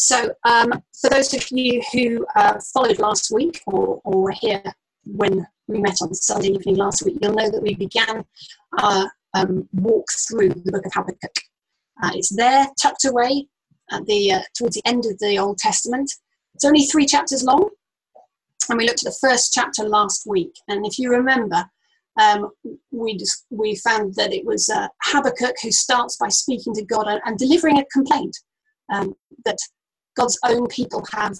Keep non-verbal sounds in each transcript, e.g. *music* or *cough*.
so, um, for those of you who uh, followed last week or, or were here when we met on Sunday evening last week, you'll know that we began our um, walk through the book of Habakkuk. Uh, it's there, tucked away at the uh, towards the end of the Old Testament. It's only three chapters long, and we looked at the first chapter last week. And if you remember, um, we just, we found that it was uh, Habakkuk who starts by speaking to God and, and delivering a complaint um, that God's own people have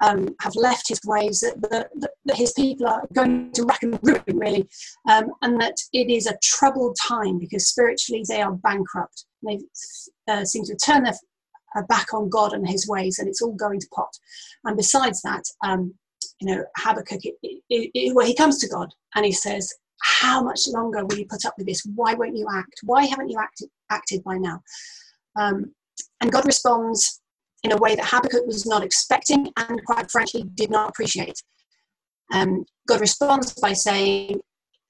um, have left his ways, that, that, that, his people are going to rack and ruin, really, um, and that it is a troubled time because spiritually they are bankrupt. They uh, seem to turn their uh, back on God and his ways, and it's all going to pot. And besides that, um, you know, Habakkuk, it, it, it, well, he comes to God and he says, How much longer will you put up with this? Why won't you act? Why haven't you acted, acted by now? Um, and God responds in a way that Habakkuk was not expecting and, quite frankly, did not appreciate. Um, God responds by saying,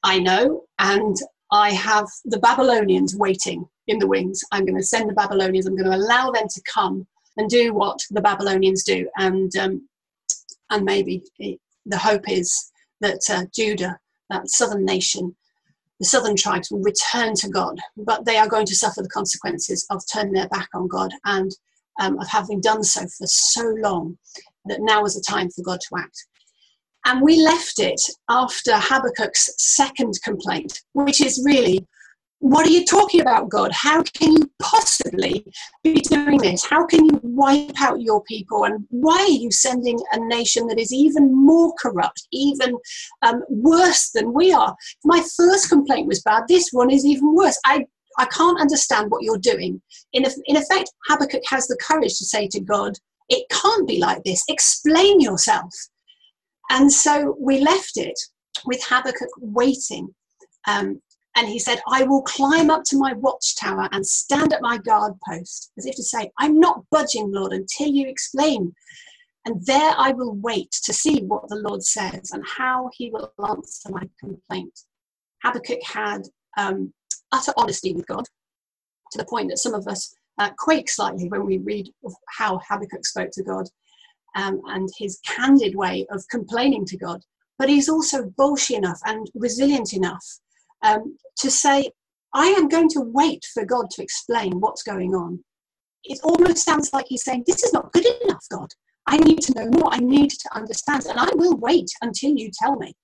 I know, and I have the Babylonians waiting in the wings. I'm going to send the Babylonians, I'm going to allow them to come and do what the Babylonians do. And, um, and maybe the hope is that uh, Judah, that southern nation, the southern tribes will return to God, but they are going to suffer the consequences of turning their back on God and um, of having done so for so long that now is the time for God to act. And we left it after Habakkuk's second complaint, which is really, what are you talking about, God? How can you possibly be doing this? How can you wipe out your people? And why are you sending a nation that is even more corrupt, even um, worse than we are? My first complaint was bad. This one is even worse. I I can't understand what you're doing. In, in effect, Habakkuk has the courage to say to God, It can't be like this. Explain yourself. And so we left it with Habakkuk waiting. Um, and he said, I will climb up to my watchtower and stand at my guard post, as if to say, I'm not budging, Lord, until you explain. And there I will wait to see what the Lord says and how he will answer my complaint. Habakkuk had um, utter honesty with God to the point that some of us uh, quake slightly when we read of how Habakkuk spoke to God um, and his candid way of complaining to God. But he's also bolshy enough and resilient enough um, to say, I am going to wait for God to explain what's going on. It almost sounds like he's saying, This is not good enough, God. I need to know more. I need to understand, and I will wait until you tell me.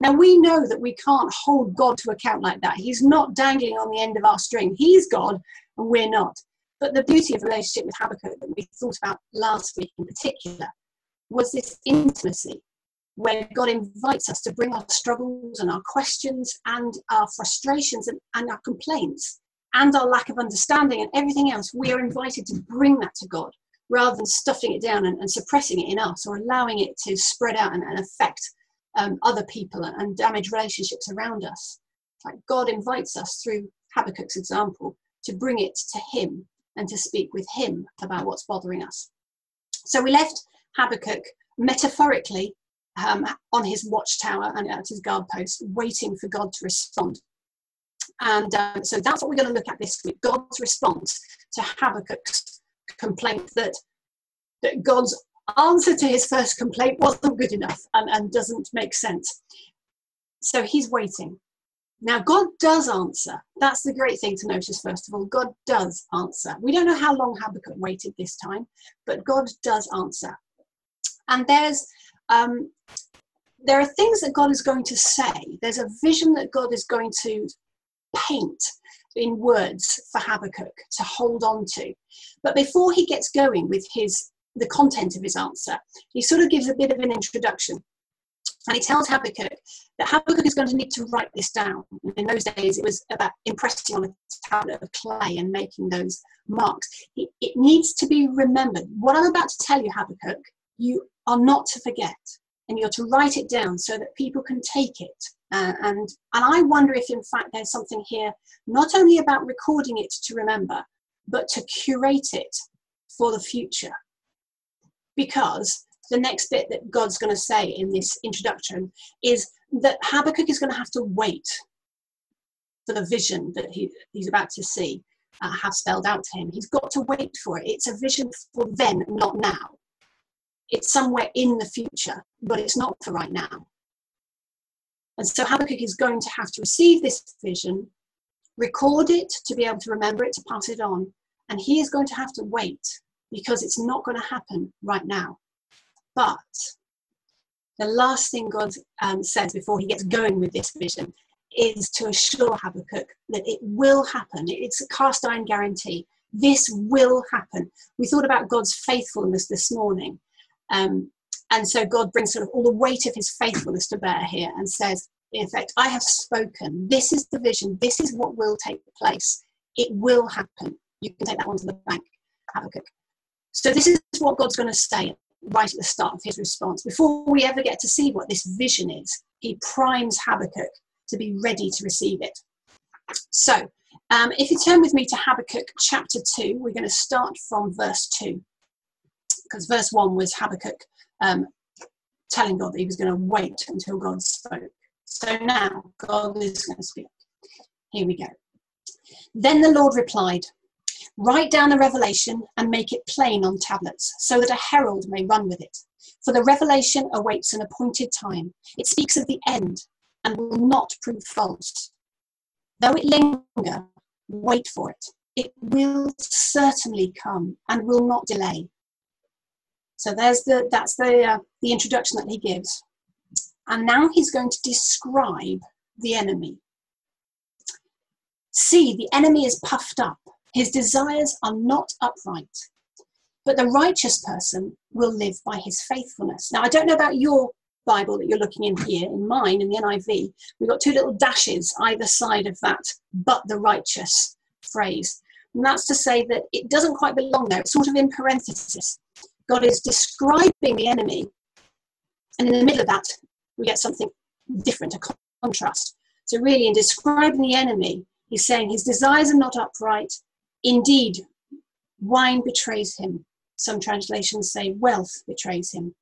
Now, we know that we can't hold God to account like that. He's not dangling on the end of our string. He's God, and we're not. But the beauty of relationship with Habakkuk that we thought about last week in particular was this intimacy where God invites us to bring our struggles and our questions and our frustrations and, and our complaints and our lack of understanding and everything else. We are invited to bring that to God rather than stuffing it down and, and suppressing it in us or allowing it to spread out and, and affect um, other people and damage relationships around us. Like God invites us through Habakkuk's example to bring it to Him and to speak with Him about what's bothering us. So we left Habakkuk metaphorically um, on his watchtower and at his guard post, waiting for God to respond. And uh, so that's what we're going to look at this week God's response to Habakkuk's complaint that, that God's answer to his first complaint wasn't good enough and, and doesn't make sense. So he's waiting. Now, God does answer. That's the great thing to notice, first of all. God does answer. We don't know how long Habakkuk waited this time, but God does answer. And there's um, there are things that God is going to say. There's a vision that God is going to paint in words for Habakkuk to hold on to. But before he gets going with his the content of his answer. He sort of gives a bit of an introduction. And he tells Habakkuk that Habakkuk is going to need to write this down. And In those days, it was about impressing on a tablet of clay and making those marks. It needs to be remembered. What I'm about to tell you, Habakkuk, you are not to forget. And you're to write it down so that people can take it. Uh, and, and I wonder if, in fact, there's something here not only about recording it to remember, but to curate it for the future because the next bit that God's going to say in this introduction is that Habakkuk is going to have to wait for the vision that he, he's about to see uh, have spelled out to him. He's got to wait for it. It's a vision for then, not now. It's somewhere in the future, but it's not for right now. And so Habakkuk is going to have to receive this vision, record it to be able to remember it, to pass it on. And he is going to have to wait because it's not going to happen right now. But the last thing God um, says before he gets going with this vision is to assure Habakkuk that it will happen. It's a cast iron guarantee. This will happen. We thought about God's faithfulness this morning. Um, and so God brings sort of all the weight of his faithfulness to bear here and says, in effect, I have spoken. This is the vision. This is what will take place. It will happen. You can take that one to the bank, Habakkuk. So this is what God's going to say right at the start of his response. Before we ever get to see what this vision is, he primes Habakkuk to be ready to receive it. So, um, if you turn with me to Habakkuk chapter 2, we're going to start from verse 2. Because verse 1 was Habakkuk um, telling God that he was going to wait until God spoke. So now God is going to speak. Here we go. Then the Lord replied, Write down the revelation and make it plain on tablets, so that a herald may run with it. For the revelation awaits an appointed time. It speaks of the end and will not prove false. Though it linger, wait for it. It will certainly come and will not delay. So there's the that's the uh, the introduction that he gives, and now he's going to describe the enemy. See, the enemy is puffed up his desires are not upright, but the righteous person will live by his faithfulness. Now, I don't know about your Bible that you're looking in here, in mine, in the NIV, we've got two little dashes either side of that, but the righteous phrase. And that's to say that it doesn't quite belong there, it's sort of in parenthesis. God is describing the enemy, and in the middle of that, we get something different, a contrast. So, really, in describing the enemy, he's saying his desires are not upright, Indeed, wine betrays him. Some translations say wealth betrays him.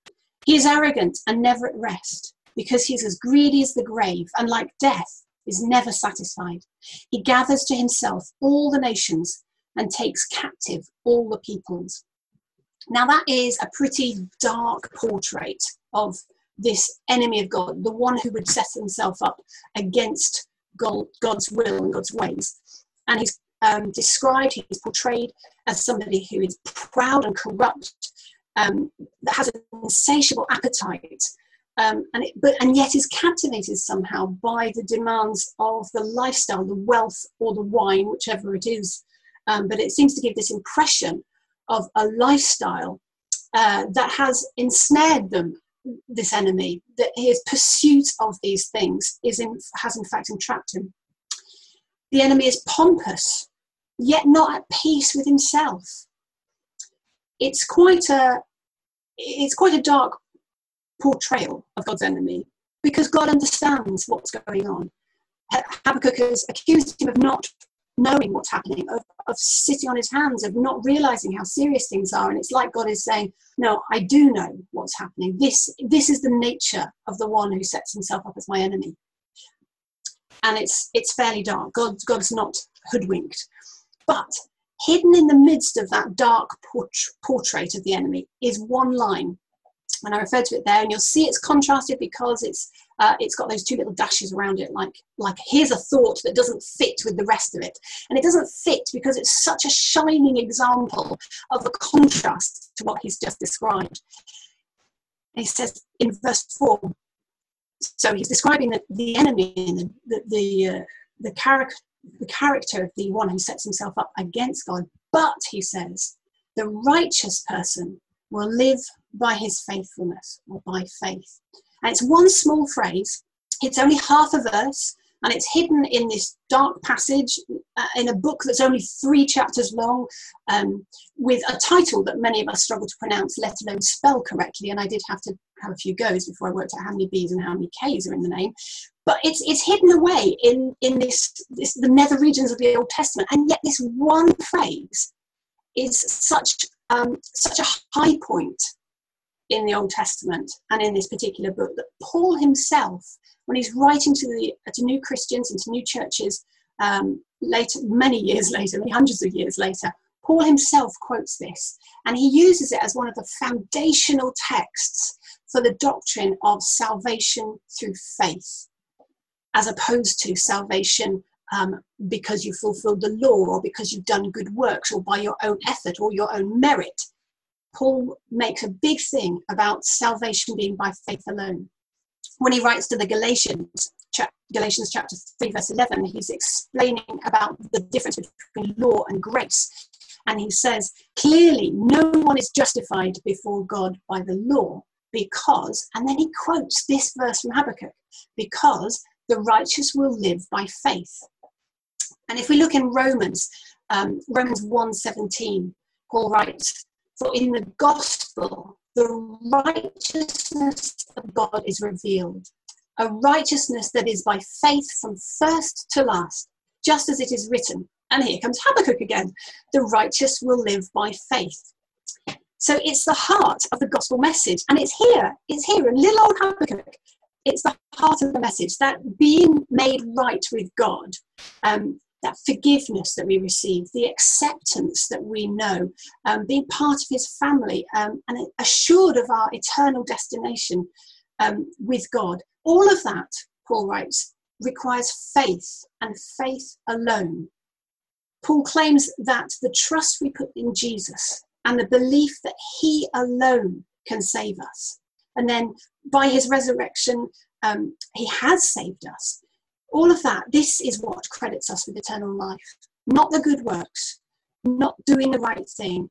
He is arrogant and never at rest because he is as greedy as the grave and like death is never satisfied. He gathers to himself all the nations and takes captive all the peoples. Now, that is a pretty dark portrait of this enemy of God, the one who would set himself up against God, God's will and God's ways. And he's um, described, he's portrayed as somebody who is proud and corrupt, um, that has an insatiable appetite, um, and, it, but, and yet is captivated somehow by the demands of the lifestyle, the wealth, or the wine, whichever it is. Um, but it seems to give this impression of a lifestyle uh, that has ensnared them, this enemy, that his pursuit of these things is in, has in fact entrapped him. The enemy is pompous, yet not at peace with himself. It's quite a it's quite a dark portrayal of God's enemy because God understands what's going on. Habakkuk has accused him of not knowing what's happening, of, of sitting on his hands, of not realizing how serious things are. And it's like God is saying, No, I do know what's happening. This, this is the nature of the one who sets himself up as my enemy and it's it's fairly dark. God, God's not hoodwinked, but hidden in the midst of that dark port- portrait of the enemy is one line, and I refer to it there, and you'll see it's contrasted because it's uh, it's got those two little dashes around it, like like here's a thought that doesn't fit with the rest of it, and it doesn't fit because it's such a shining example of a contrast to what he's just described. he says in verse four, so he's describing the, the enemy and the, the, uh, the, character, the character of the one who sets himself up against God. But, he says, the righteous person will live by his faithfulness or by faith. And it's one small phrase, it's only half a verse, and it's hidden in this dark passage uh, in a book that's only three chapters long um, with a title that many of us struggle to pronounce let alone spell correctly. And i did have to have a few goes before i worked out how many b's and how many k's are in the name. But it's it's hidden away in in this, this the nether regions of the old testament. And yet this one phrase is such um, such a high point in the Old Testament and in this particular book that Paul himself when he's writing to the to new Christians and to new churches um, later, many years *laughs* later, many hundreds of years later, Paul himself quotes this, and he uses it as one of the foundational texts for the doctrine of salvation through faith, as opposed to salvation um, because you fulfilled the law or because you've done good works or by your own effort or your own merit. Paul makes a big thing about salvation being by faith alone. When he writes to the Galatians, Galatians chapter 3, verse 11, he's explaining about the difference between law and grace. And he says, clearly, no one is justified before God by the law because, and then he quotes this verse from Habakkuk, because the righteous will live by faith. And if we look in Romans, um, Romans 1.17, Paul writes, For in the gospel, the righteousness of God is revealed, a righteousness that is by faith from first to last, just as it is written. And here comes Habakkuk again the righteous will live by faith. So it's the heart of the gospel message, and it's here, it's here in little old Habakkuk. It's the heart of the message that being made right with God um, that forgiveness that we receive, the acceptance that we know, um, being part of his family, um, and assured of our eternal destination um, with God. All of that, Paul writes, requires faith and faith alone. Paul claims that the trust we put in Jesus and the belief that he alone can save us, and then by his resurrection, um, he has saved us all of that, this is what credits us with eternal life. Not the good works, not doing the right thing,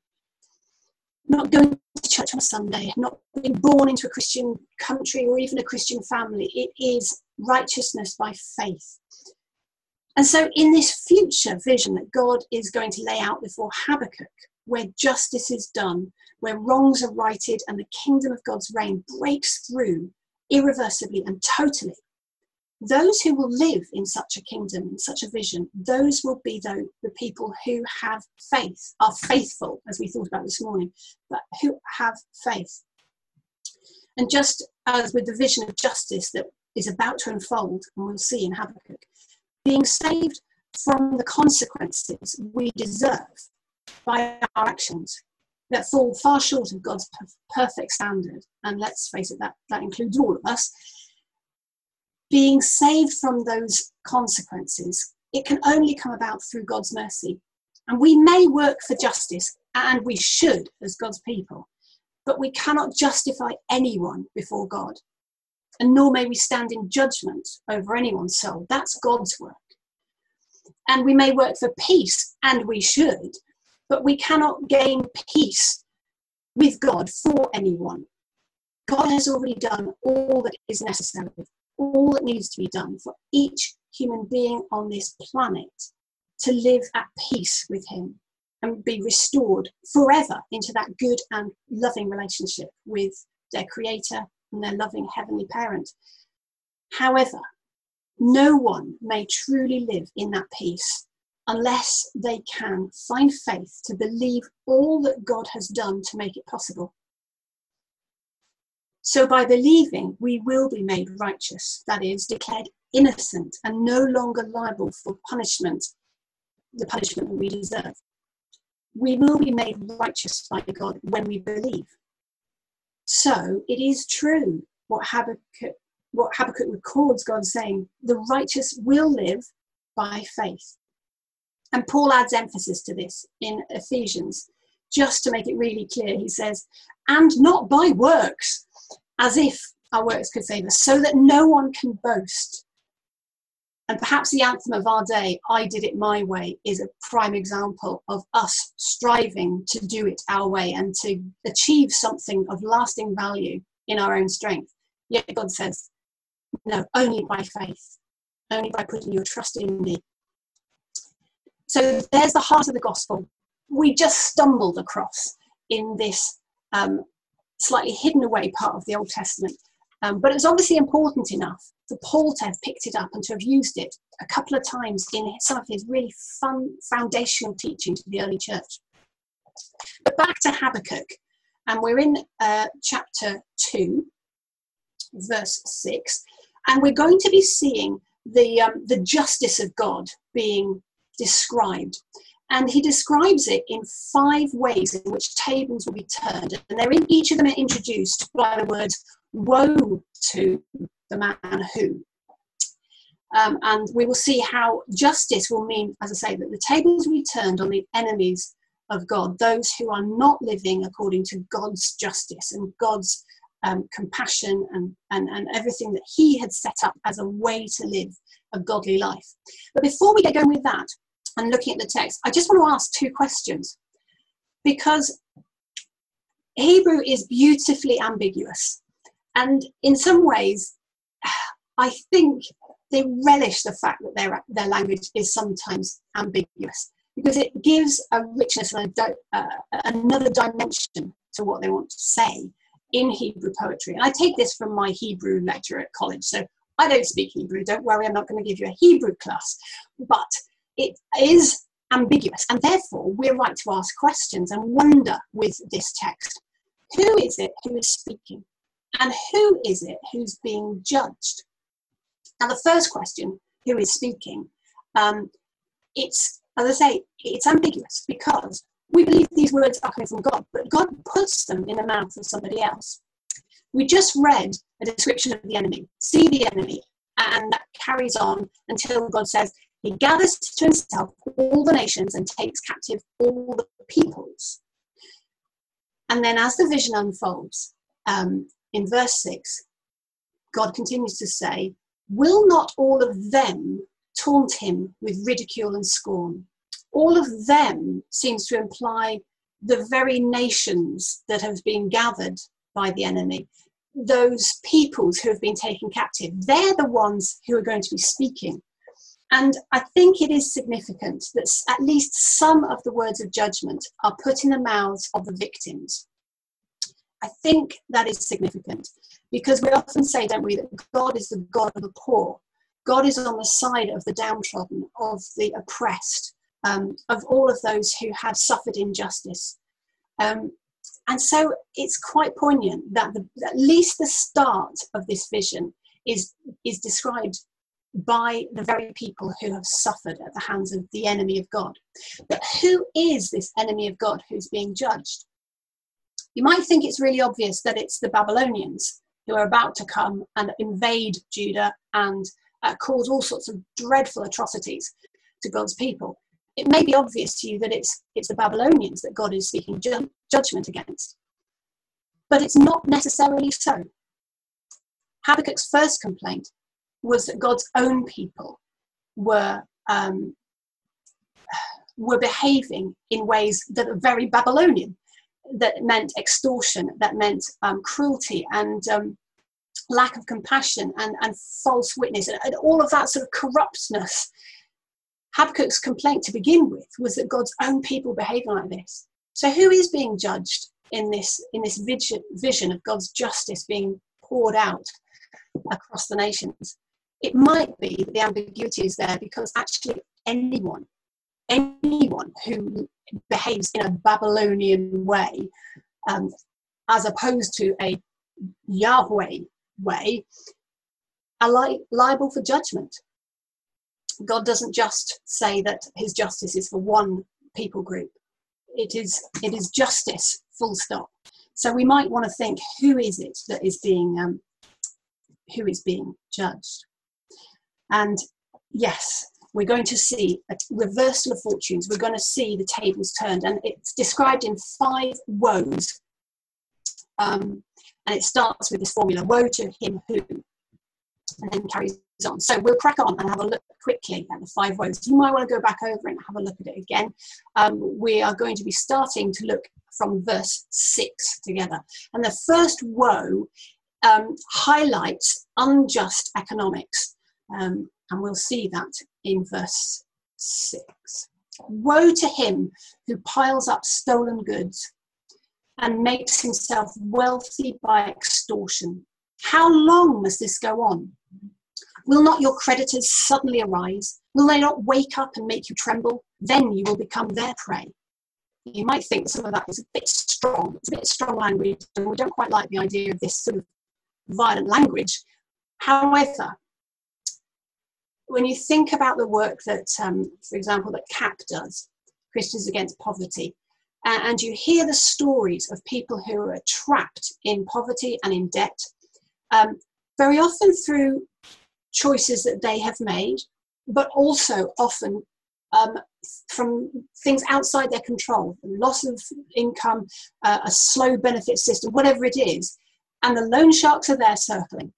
not going to church on a Sunday, not being born into a Christian country or even a Christian family. It is righteousness by faith. And so, in this future vision that God is going to lay out before Habakkuk, where justice is done, where wrongs are righted, and the kingdom of God's reign breaks through irreversibly and totally, those who will live in such a kingdom, in such a vision, those will be the, the people who have faith, are faithful, as we thought about this morning, but who have faith. And just as with the vision of justice that is about to unfold, and we'll see in Habakkuk, being saved from the consequences we deserve by our actions that fall far short of God's perfect standard. And let's face it, that, that includes all of us being saved from those consequences, it can only come about through God's mercy. And we may work for justice, and we should as God's people, but we cannot justify anyone before God. And nor may we stand in judgment over anyone's soul. That's God's work. And we may work for peace, and we should, but we cannot gain peace with God for anyone. God has already done all that is necessary all that needs to be done for each human being on this planet to live at peace with Him and be restored forever into that good and loving relationship with their Creator and their loving Heavenly Parent. However, no one may truly live in that peace unless they can find faith to believe all that God has done to make it possible. So by believing, we will be made righteous, that is, declared innocent and no longer liable for punishment, the punishment that we deserve. We will be made righteous by God when we believe. So it is true what Habakkuk, what Habakkuk records God saying, the righteous will live by faith. And Paul adds emphasis to this in Ephesians, just to make it really clear. He says, and not by works, as if our works could save us, so that no one can boast. And perhaps the anthem of our day, I Did It My Way, is a prime example of us striving to do it our way and to achieve something of lasting value in our own strength. Yet God says, no, only by faith, only by putting your trust in me. So there's the heart of the gospel. We just stumbled across in this um, slightly hidden away part of the Old Testament. Um, but it was obviously important enough for Paul to have picked it up and to have used it a couple of times in some of his really fun foundational teaching to the early church. But back to Habakkuk, and we're in uh, chapter 2, verse 6, and we're going to be seeing the, um, the justice of God being described. And he describes it in five ways in which tables will be turned. And they're in, each of them are introduced by the words, woe to the man who. Um, and we will see how justice will mean, as I say, that the tables will be turned on the enemies of God, those who are not living according to God's justice and God's um, compassion and, and, and everything that He had set up as a way to live a godly life. But before we get going with that and looking at the text, I just want to ask two questions because Hebrew is beautifully ambiguous. And in some ways, I think they relish the fact that their, their language is sometimes ambiguous because it gives a richness and a, uh, another dimension to what they want to say in Hebrew poetry. And I take this from my Hebrew lecture at college. So I don't speak Hebrew. Don't worry, I'm not going to give you a Hebrew class. But it is ambiguous. And therefore, we're right to ask questions and wonder with this text who is it who is speaking? And who is it who's being judged? Now, the first question, who is speaking, um, it's, as I say, it's ambiguous because we believe these words are coming from God, but God puts them in the mouth of somebody else. We just read a description of the enemy, see the enemy, and that carries on until God says, He gathers to himself all the nations and takes captive all the peoples. And then, as the vision unfolds, um, in verse 6, God continues to say, Will not all of them taunt him with ridicule and scorn? All of them seems to imply the very nations that have been gathered by the enemy, those peoples who have been taken captive. They're the ones who are going to be speaking. And I think it is significant that at least some of the words of judgment are put in the mouths of the victims. I think that is significant because we often say, don't we, that God is the God of the poor. God is on the side of the downtrodden, of the oppressed, um, of all of those who have suffered injustice. Um, and so it's quite poignant that the, at least the start of this vision is, is described by the very people who have suffered at the hands of the enemy of God. But who is this enemy of God who's being judged? You might think it's really obvious that it's the Babylonians who are about to come and invade Judah and uh, cause all sorts of dreadful atrocities to God's people. It may be obvious to you that it's, it's the Babylonians that God is speaking ju- judgment against, but it's not necessarily so. Habakkuk's first complaint was that God's own people were um, were behaving in ways that are very Babylonian that meant extortion, that meant um, cruelty and um, lack of compassion and, and false witness and, and, all of that sort of corruptness. Habakkuk's complaint to begin with was that God's own people behaving like this. So who is being judged in this in this vision, vision of God's justice being poured out across the nations? It might be that the ambiguity is there because actually anyone, anyone who behaves in a Babylonian way, um, as opposed to a Yahweh way, are li- liable for judgment. God doesn't just say that his justice is for one people group. It is, it is justice, full stop. So we might want to think, who is it that is being, um, who is being judged? And yes, we're going to see a reversal of fortunes. We're going to see the tables turned, and it's described in five woes. Um, and it starts with this formula woe to him who, and then carries on. So we'll crack on and have a look quickly at the five woes. You might want to go back over and have a look at it again. Um, we are going to be starting to look from verse 6 together. And the first woe um, highlights unjust economics. Um, and we'll see that in verse 6. Woe to him who piles up stolen goods and makes himself wealthy by extortion. How long must this go on? Will not your creditors suddenly arise? Will they not wake up and make you tremble? Then you will become their prey. You might think some of that is a bit strong. It's a bit strong language, and we don't quite like the idea of this sort of violent language. However, when you think about the work that, um, for example, that CAP does, Christians Against Poverty, uh, and you hear the stories of people who are trapped in poverty and in debt, um, very often through choices that they have made, but also often um, from things outside their control, loss of income, uh, a slow benefit system, whatever it is. And the loan sharks are there circling.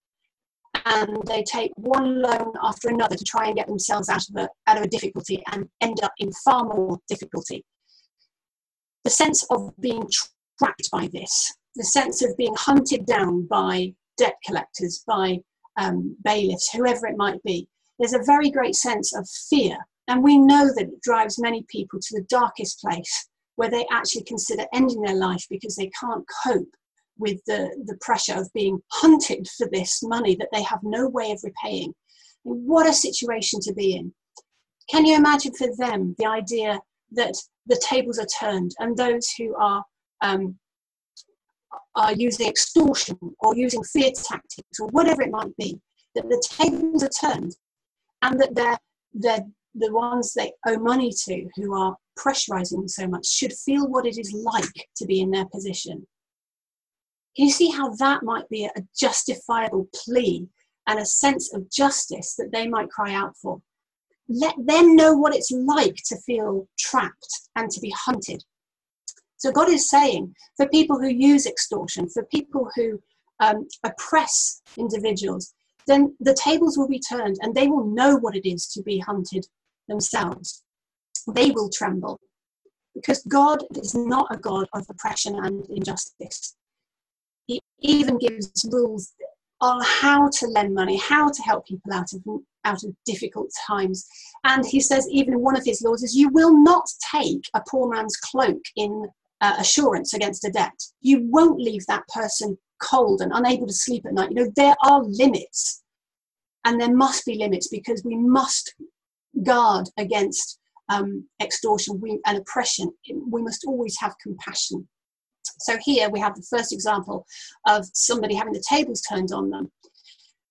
And they take one loan after another to try and get themselves out of a, out of a difficulty and end up in far more difficulty. The sense of being trapped by this, the sense of being hunted down by debt collectors, by um, bailiffs, whoever it might be, there's a very great sense of fear and we know that it drives many people to the darkest place where they actually consider ending their life because they can't cope with the, the pressure of being hunted for this money that they have no way of repaying. And what a situation to be in. Can you imagine for them the idea that the tables are turned and those who are um, are using extortion or using fear tactics or whatever it might be, that the tables are turned and that they're, they're the ones they owe money to who are pressurizing so much should feel what it is like to be in their position. Can you see how that might be a justifiable plea and a sense of justice that they might cry out for? Let them know what it's like to feel trapped and to be hunted. So, God is saying for people who use extortion, for people who um, oppress individuals, then the tables will be turned and they will know what it is to be hunted themselves. They will tremble because God is not a God of oppression and injustice. He even gives rules on how to lend money, how to help people out of out of difficult times. And he says, even one of his laws is, you will not take a poor man's cloak in uh, assurance against a debt. You won't leave that person cold and unable to sleep at night. You know, there are limits, and there must be limits because we must guard against um, extortion and oppression, we must always have compassion. So here we have the first example of somebody having the tables turned on them.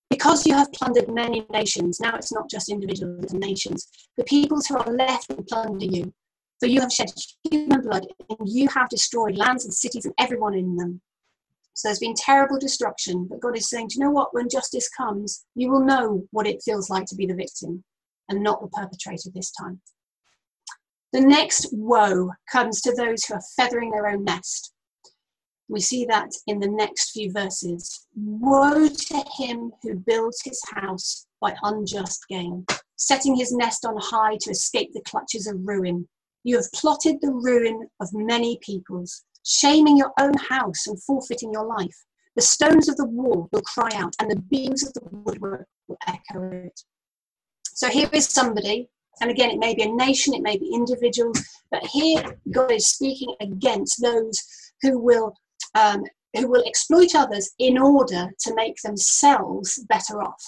Because you have plundered many nations, now it's not just individuals and nations, the peoples who are left will plunder you. For you have shed human blood, and you have destroyed lands and cities and everyone in them. So there's been terrible destruction, but God is saying, Do you know what? When justice comes, you will know what it feels like to be the victim and not the perpetrator this time. The next woe comes to those who are feathering their own nest. We see that in the next few verses. Woe to him who builds his house by unjust gain, setting his nest on high to escape the clutches of ruin. You have plotted the ruin of many peoples, shaming your own house and forfeiting your life. The stones of the wall will cry out, and the beams of the woodwork will echo it. So here is somebody, and again, it may be a nation, it may be individuals, but here God is speaking against those who will um, who will exploit others in order to make themselves better off,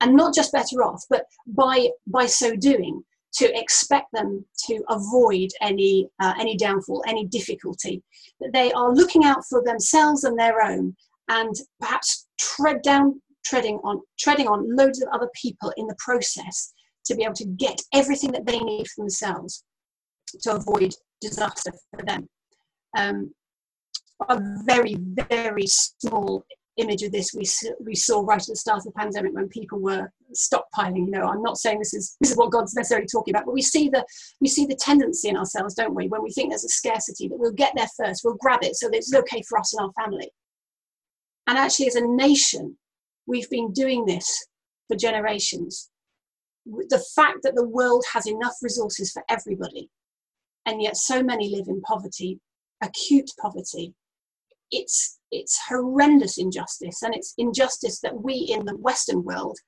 and not just better off, but by by so doing to expect them to avoid any uh, any downfall, any difficulty. That they are looking out for themselves and their own, and perhaps tread down treading on treading on loads of other people in the process to be able to get everything that they need for themselves to avoid disaster for them. Um, a very, very small image of this we, we saw right at the start of the pandemic when people were stockpiling. You know, I'm not saying this is this is what God's necessarily talking about, but we see the we see the tendency in ourselves, don't we? When we think there's a scarcity, that we'll get there first, we'll grab it so that it's okay for us and our family. And actually, as a nation, we've been doing this for generations the fact that the world has enough resources for everybody, and yet so many live in poverty, acute poverty, it's it's horrendous injustice, and it's injustice that we in the Western world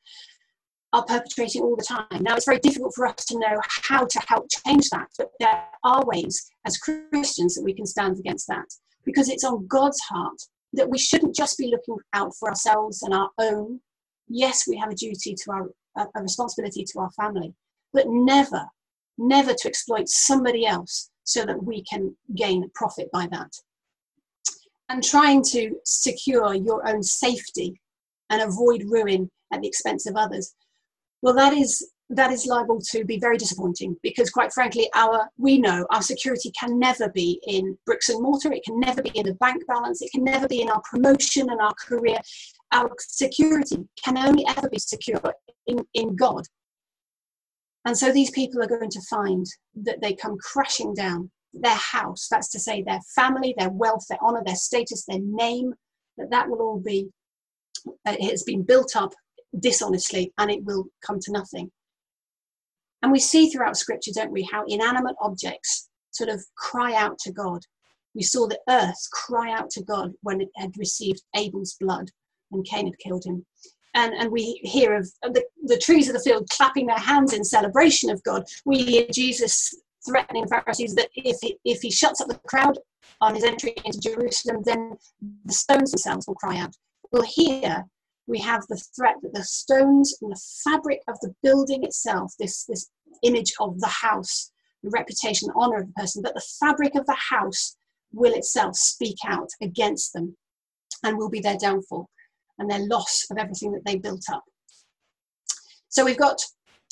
are perpetrating all the time. Now, it's very difficult for us to know how to help change that, but there are ways as Christians that we can stand against that because it's on God's heart that we shouldn't just be looking out for ourselves and our own. Yes, we have a duty to our a, responsibility to our family, but never, never to exploit somebody else so that we can gain profit by that. And trying to secure your own safety and avoid ruin at the expense of others. Well, that is that is liable to be very disappointing because quite frankly our we know our security can never be in bricks and mortar. It can never be in the bank balance. It can never be in our promotion and our career. Our security can only ever be secure in, in god. And so these people are going to find that they come crashing down their house that's to say their family their wealth their honor their status their name that that will all be uh, it has been built up dishonestly and it will come to nothing and we see throughout scripture, don't we, how inanimate objects sort of cry out to God. We saw the earth cry out to God when it had received Abel's blood when Cain had killed him. And, and we hear of the, the trees of the field clapping their hands in celebration of God. We hear Jesus threatening the Pharisees that if he, if he shuts up the crowd on his entry into Jerusalem, then the stones themselves will cry out. Well, here we have the threat that the stones and the fabric of the building itself, this, this image of the house, the reputation, honor of the person, but the fabric of the house will itself speak out against them and will be their downfall and their loss of everything that they built up. So we've got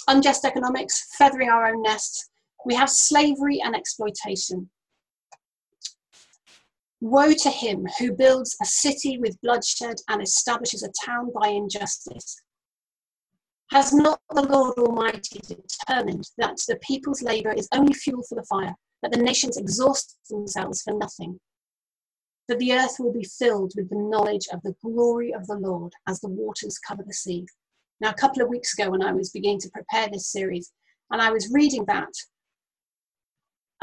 unjust economics, feathering our own nests. We have slavery and exploitation. Woe to him who builds a city with bloodshed and establishes a town by injustice. Has not the Lord Almighty determined that the people's labour is only fuel for the fire, that the nations exhaust themselves for nothing? That the earth will be filled with the knowledge of the glory of the Lord as the waters cover the sea. Now, a couple of weeks ago, when I was beginning to prepare this series, and I was reading that,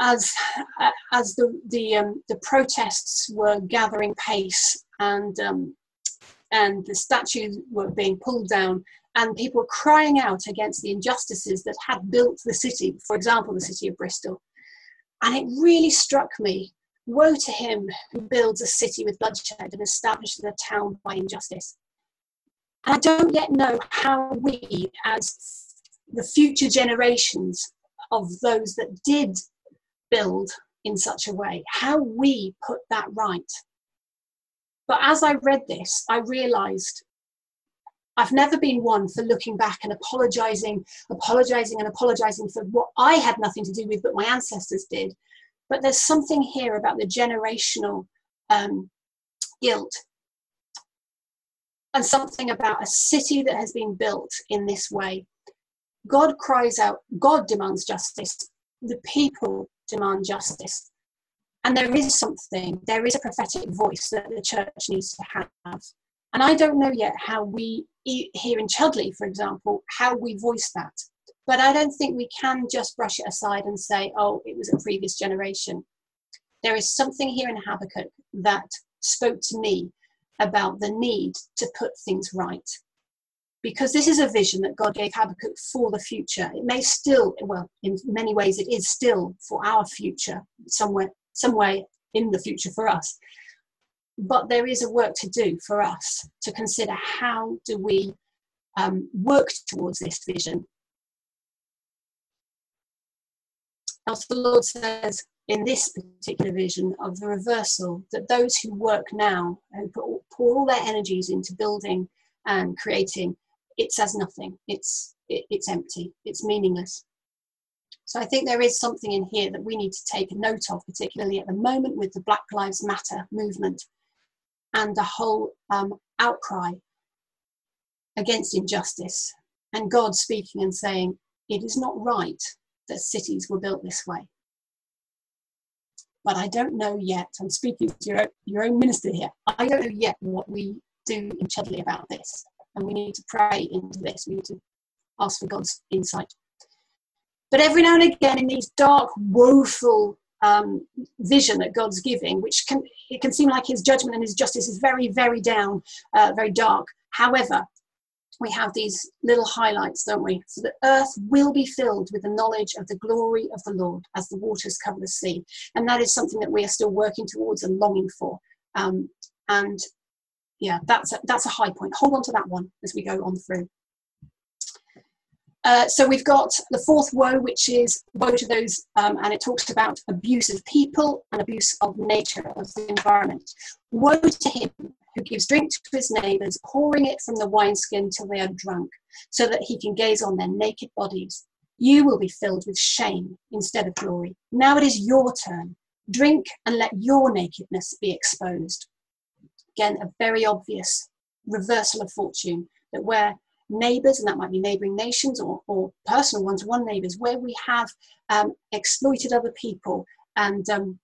as as the the um, the protests were gathering pace and um, and the statues were being pulled down and people were crying out against the injustices that had built the city, for example, the city of Bristol. And it really struck me woe to him who builds a city with bloodshed and establishes a town by injustice. And I don't yet know how we, as the future generations of those that did build in such a way, how we put that right. But as I read this, I realized I've never been one for looking back and apologizing, apologizing, and apologizing for what I had nothing to do with, but my ancestors did. But there's something here about the generational um, guilt and something about a city that has been built in this way. God cries out, God demands justice. The people demand justice. And there is something, there is a prophetic voice that the church needs to have. And I don't know yet how we, here in Chudleigh, for example, how we voice that. But I don't think we can just brush it aside and say, oh, it was a previous generation. There is something here in Habakkuk that spoke to me about the need to put things right because this is a vision that God gave Habakkuk for the future. It may still, well, in many ways, it is still for our future, somewhere, some way in the future for us. But there is a work to do for us to consider how do we um, work towards this vision. Else the Lord says in this particular vision of the reversal that those who work now and pour all their energies into building and creating it says nothing. It's it, it's empty. It's meaningless. So I think there is something in here that we need to take note of, particularly at the moment with the Black Lives Matter movement and the whole um, outcry against injustice, and God speaking and saying, "It is not right that cities were built this way." But I don't know yet. I'm speaking to your, your own minister here. I don't know yet what we do in Chudleigh about this and we need to pray into this. We need to ask for God's insight. But every now and again, in these dark, woeful um, vision that God's giving, which can it can seem like His judgment and His justice is very, very down, uh, very dark. However, we have these little highlights, don't we? So the earth will be filled with the knowledge of the glory of the Lord as the waters cover the sea, and that is something that we are still working towards and longing for. Um, and yeah, that's a, that's a high point. Hold on to that one as we go on through. Uh, so we've got the fourth woe, which is woe to those, um, and it talks about abuse of people and abuse of nature, of the environment. Woe to him who gives drink to his neighbors, pouring it from the wineskin till they are drunk, so that he can gaze on their naked bodies. You will be filled with shame instead of glory. Now it is your turn. Drink and let your nakedness be exposed. Again, a very obvious reversal of fortune that where neighbors, and that might be neighboring nations or, or personal one to one neighbors, where we have um, exploited other people and um,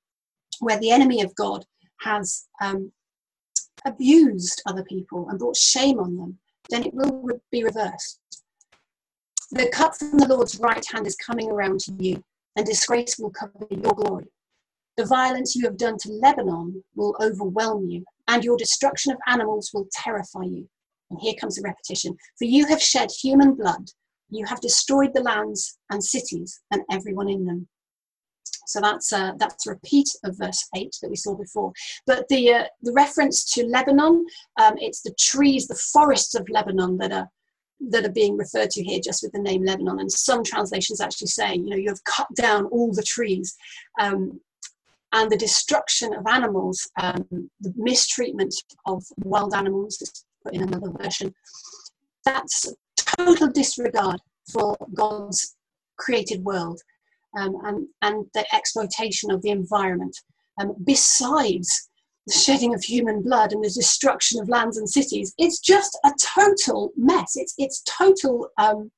where the enemy of God has um, abused other people and brought shame on them, then it will be reversed. The cup from the Lord's right hand is coming around to you, and disgrace will cover your glory. The violence you have done to Lebanon will overwhelm you, and your destruction of animals will terrify you. And here comes the repetition For you have shed human blood, you have destroyed the lands and cities and everyone in them. So that's a, that's a repeat of verse 8 that we saw before. But the, uh, the reference to Lebanon, um, it's the trees, the forests of Lebanon that are, that are being referred to here just with the name Lebanon. And some translations actually say, you know, you have cut down all the trees. Um, and the destruction of animals, um, the mistreatment of wild animals, put in another version, that's total disregard for God's created world um, and, and the exploitation of the environment. Um, besides the shedding of human blood and the destruction of lands and cities, it's just a total mess. It's, it's total um,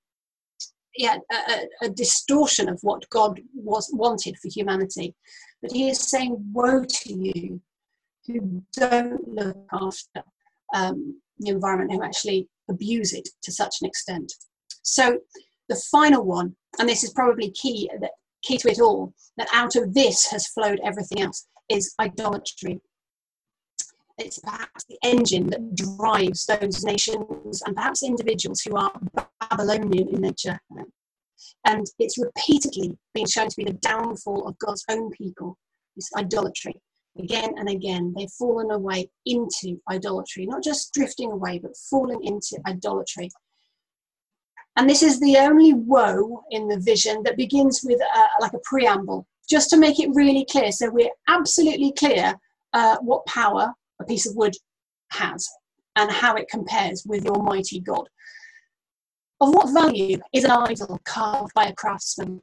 yeah, a, a, distortion of what God was wanted for humanity. But he is saying, Woe to you who don't look after um, the environment, who actually abuse it to such an extent. So the final one, and this is probably key, key to it all, that out of this has flowed everything else, is idolatry. It's perhaps the engine that drives those nations and perhaps individuals who are Babylonian in nature. And it's repeatedly been shown to be the downfall of God's own people, this idolatry. Again and again, they've fallen away into idolatry, not just drifting away, but falling into idolatry. And this is the only woe in the vision that begins with a, like a preamble, just to make it really clear. So we're absolutely clear uh, what power a piece of wood has and how it compares with your mighty God. Of what value is an idol carved by a craftsman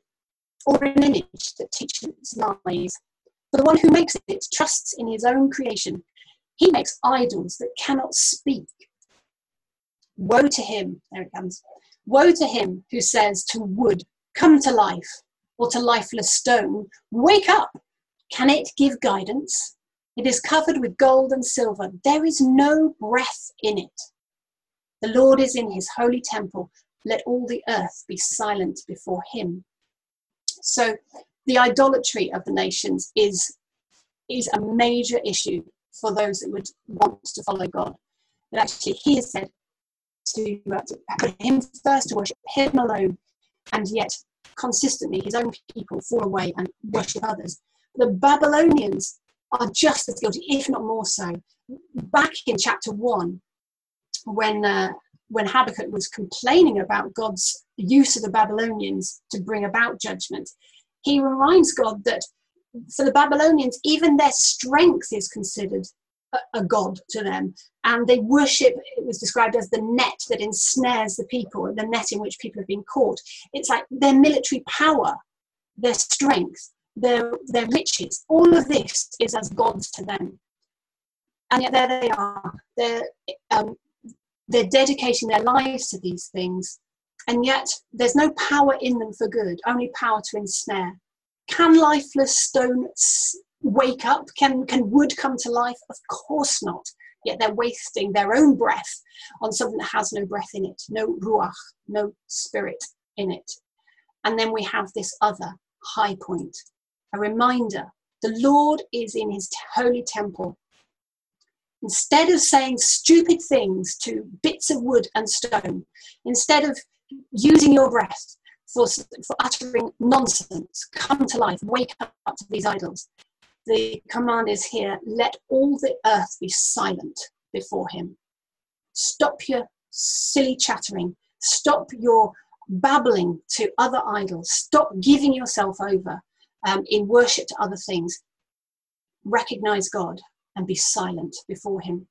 or an image that teaches lies? For the one who makes it trusts in his own creation. He makes idols that cannot speak. Woe to him, there it comes, Woe to him who says to wood, Come to life, or to lifeless stone, Wake up! Can it give guidance? It is covered with gold and silver. There is no breath in it. The Lord is in his holy temple. Let all the earth be silent before him. So, the idolatry of the nations is, is a major issue for those that would want to follow God. But actually, he has said, to, uh, put him first, to worship him alone, and yet consistently his own people fall away and worship others. The Babylonians are just as guilty, if not more so. Back in chapter one, when uh, when Habakkuk was complaining about God's use of the Babylonians to bring about judgment, he reminds God that for the Babylonians, even their strength is considered a, god to them. And they worship, it was described as the net that ensnares the people, the net in which people have been caught. It's like their military power, their strength, their, their riches, all of this is as gods to them. And yet there they are. They're, um, they're dedicating their lives to these things. And yet there's no power in them for good, only power to ensnare. Can lifeless stone wake up? Can, can wood come to life? Of course not. Yet they're wasting their own breath on something that has no breath in it, no ruach, no spirit in it. And then we have this other high point, a reminder the Lord is in his holy temple. Instead of saying stupid things to bits of wood and stone, instead of using your breath for, for uttering nonsense, come to life, wake up to these idols the command is here let all the earth be silent before him. Stop your silly chattering. Stop your babbling to other idols. Stop giving yourself over um, in worship to other things. Recognize God and be silent before him.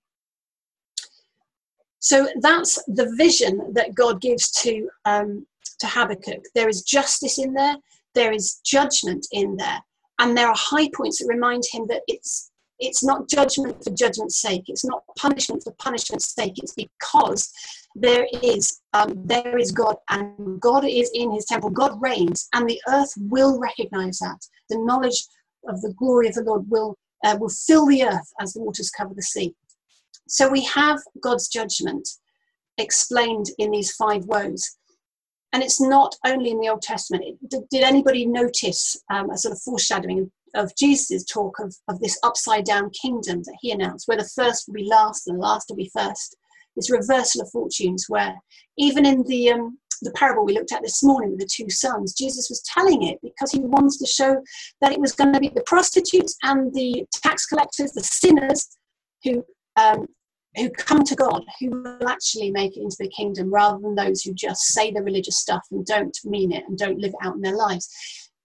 So that's the vision that God gives to, um, to Habakkuk. There is justice in there, there is judgment in there, and there are high points that remind him that it's it's not judgment for judgment's sake. It's not punishment for punishment's sake. It's because there is um, there is God, and God is in His temple. God reigns, and the earth will recognize that. The knowledge of the glory of the Lord will uh, will fill the earth as the waters cover the sea. So we have God's judgment explained in these five woes. And it's not only in the Old Testament. Did, did anybody notice um, a sort of foreshadowing of Jesus' talk of, of this upside down kingdom that he announced, where the first will be last and the last will be first. This reversal of fortunes, where even in the um, the parable we looked at this morning with the two sons, Jesus was telling it because he wanted to show that it was going to be the prostitutes and the tax collectors, the sinners, who um, who come to God, who will actually make it into the kingdom, rather than those who just say the religious stuff and don't mean it and don't live it out in their lives.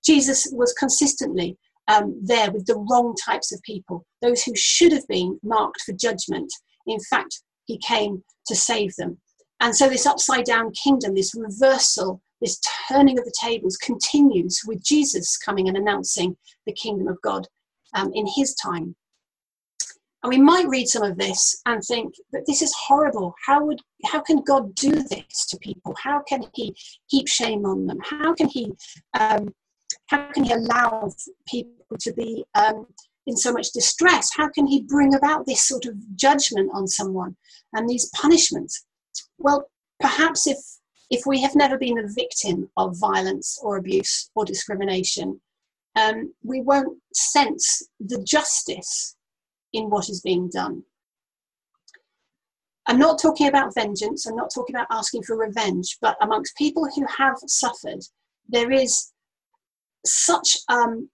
Jesus was consistently um, there with the wrong types of people, those who should have been marked for judgment. In fact, he came to save them. And so, this upside down kingdom, this reversal, this turning of the tables continues with Jesus coming and announcing the kingdom of God um, in his time. And we might read some of this and think that this is horrible. How would how can God do this to people? How can He heap shame on them? How can He um, how can he allow people to be um, in so much distress? How can he bring about this sort of judgment on someone and these punishments? Well, perhaps if if we have never been a victim of violence or abuse or discrimination, um, we won't sense the justice in what is being done. I'm not talking about vengeance, I'm not talking about asking for revenge, but amongst people who have suffered, there is such um,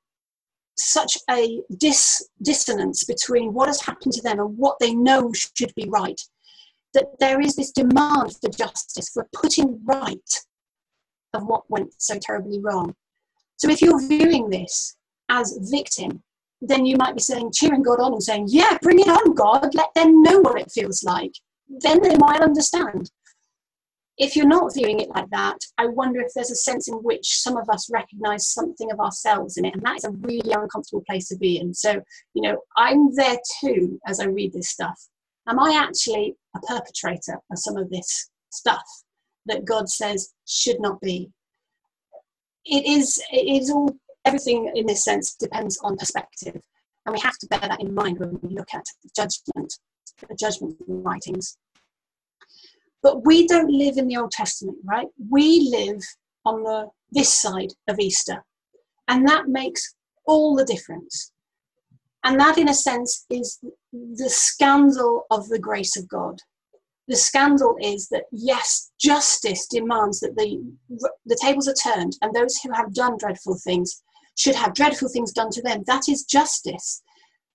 such a dis- dissonance between what has happened to them and what they know should be right that there is this demand for justice for putting right of what went so terribly wrong so if you're viewing this as victim then you might be saying cheering god on and saying yeah bring it on god let them know what it feels like then they might understand if you're not viewing it like that, I wonder if there's a sense in which some of us recognize something of ourselves in it. And that is a really uncomfortable place to be in. So, you know, I'm there too as I read this stuff. Am I actually perpetrator of some of this stuff that God says should not be? It is, it is all, everything in this sense depends on perspective. And we have to bear that in mind when we look at the judgment, the judgment writings. But we don't live in the Old Testament, right? We live on the this side of Easter. And that makes all the difference. And that, in a sense, is the scandal of the grace of God. The scandal is that, yes, justice demands that the, the tables are turned and those who have done dreadful things should have dreadful things done to them. That is justice.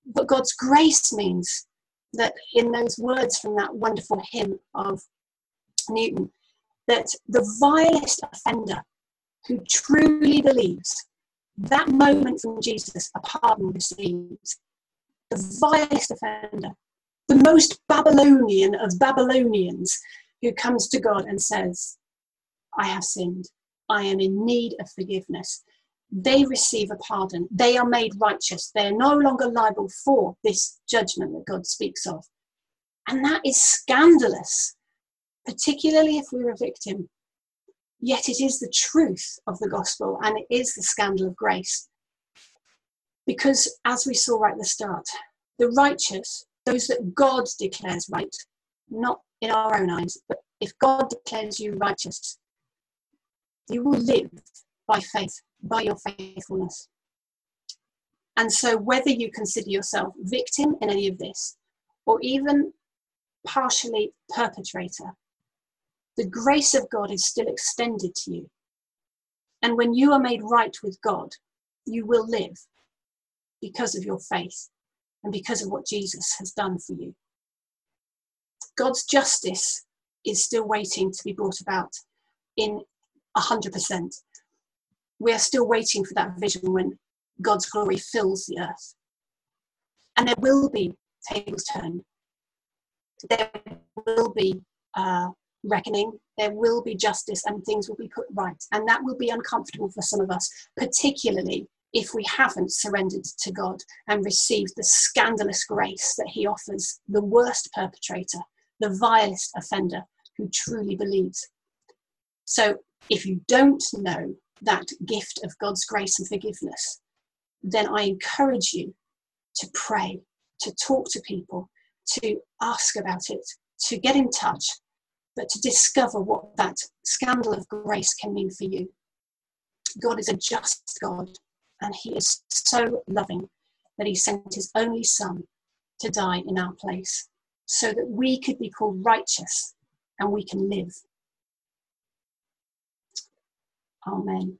But God's grace means that in those words from that wonderful hymn of Newton that the vilest offender who truly believes that moment from Jesus a pardon receives, the vilest offender, the most Babylonian of Babylonians who comes to God and says, I have sinned, I am in need of forgiveness. They receive a pardon. They are made righteous. They are no longer liable for this judgment that God speaks of. And that is scandalous particularly if we're a victim. Yet it is the truth of the gospel and it is the scandal of grace. Because as we saw right at the start, the righteous, those that God declares right, not in our own eyes, but if God declares you righteous, you will live by faith, by your faithfulness. And so, whether you consider yourself victim in any of this, or even partially perpetrator, the grace of God is still extended to you. And when you are made right with God, you will live because of your faith and because of what Jesus has done for you. God's justice is still waiting to be brought about in 100%. We are still waiting for that vision when God's glory fills the earth. And there will be tables turned. There will be uh, reckoning. There will be justice and things will be put right. And that will be uncomfortable for some of us, particularly if we haven't surrendered to God and received the scandalous grace that He offers the worst perpetrator, the vilest offender who truly believes. So if you don't know that gift of God's grace and forgiveness, then I encourage you to pray, to talk to people, to ask about it, to get in touch, but to discover what that scandal of grace can mean for you. God is a just God, and He is so loving that He sent His only Son to die in our place so that we could be called righteous and we can live. Amen.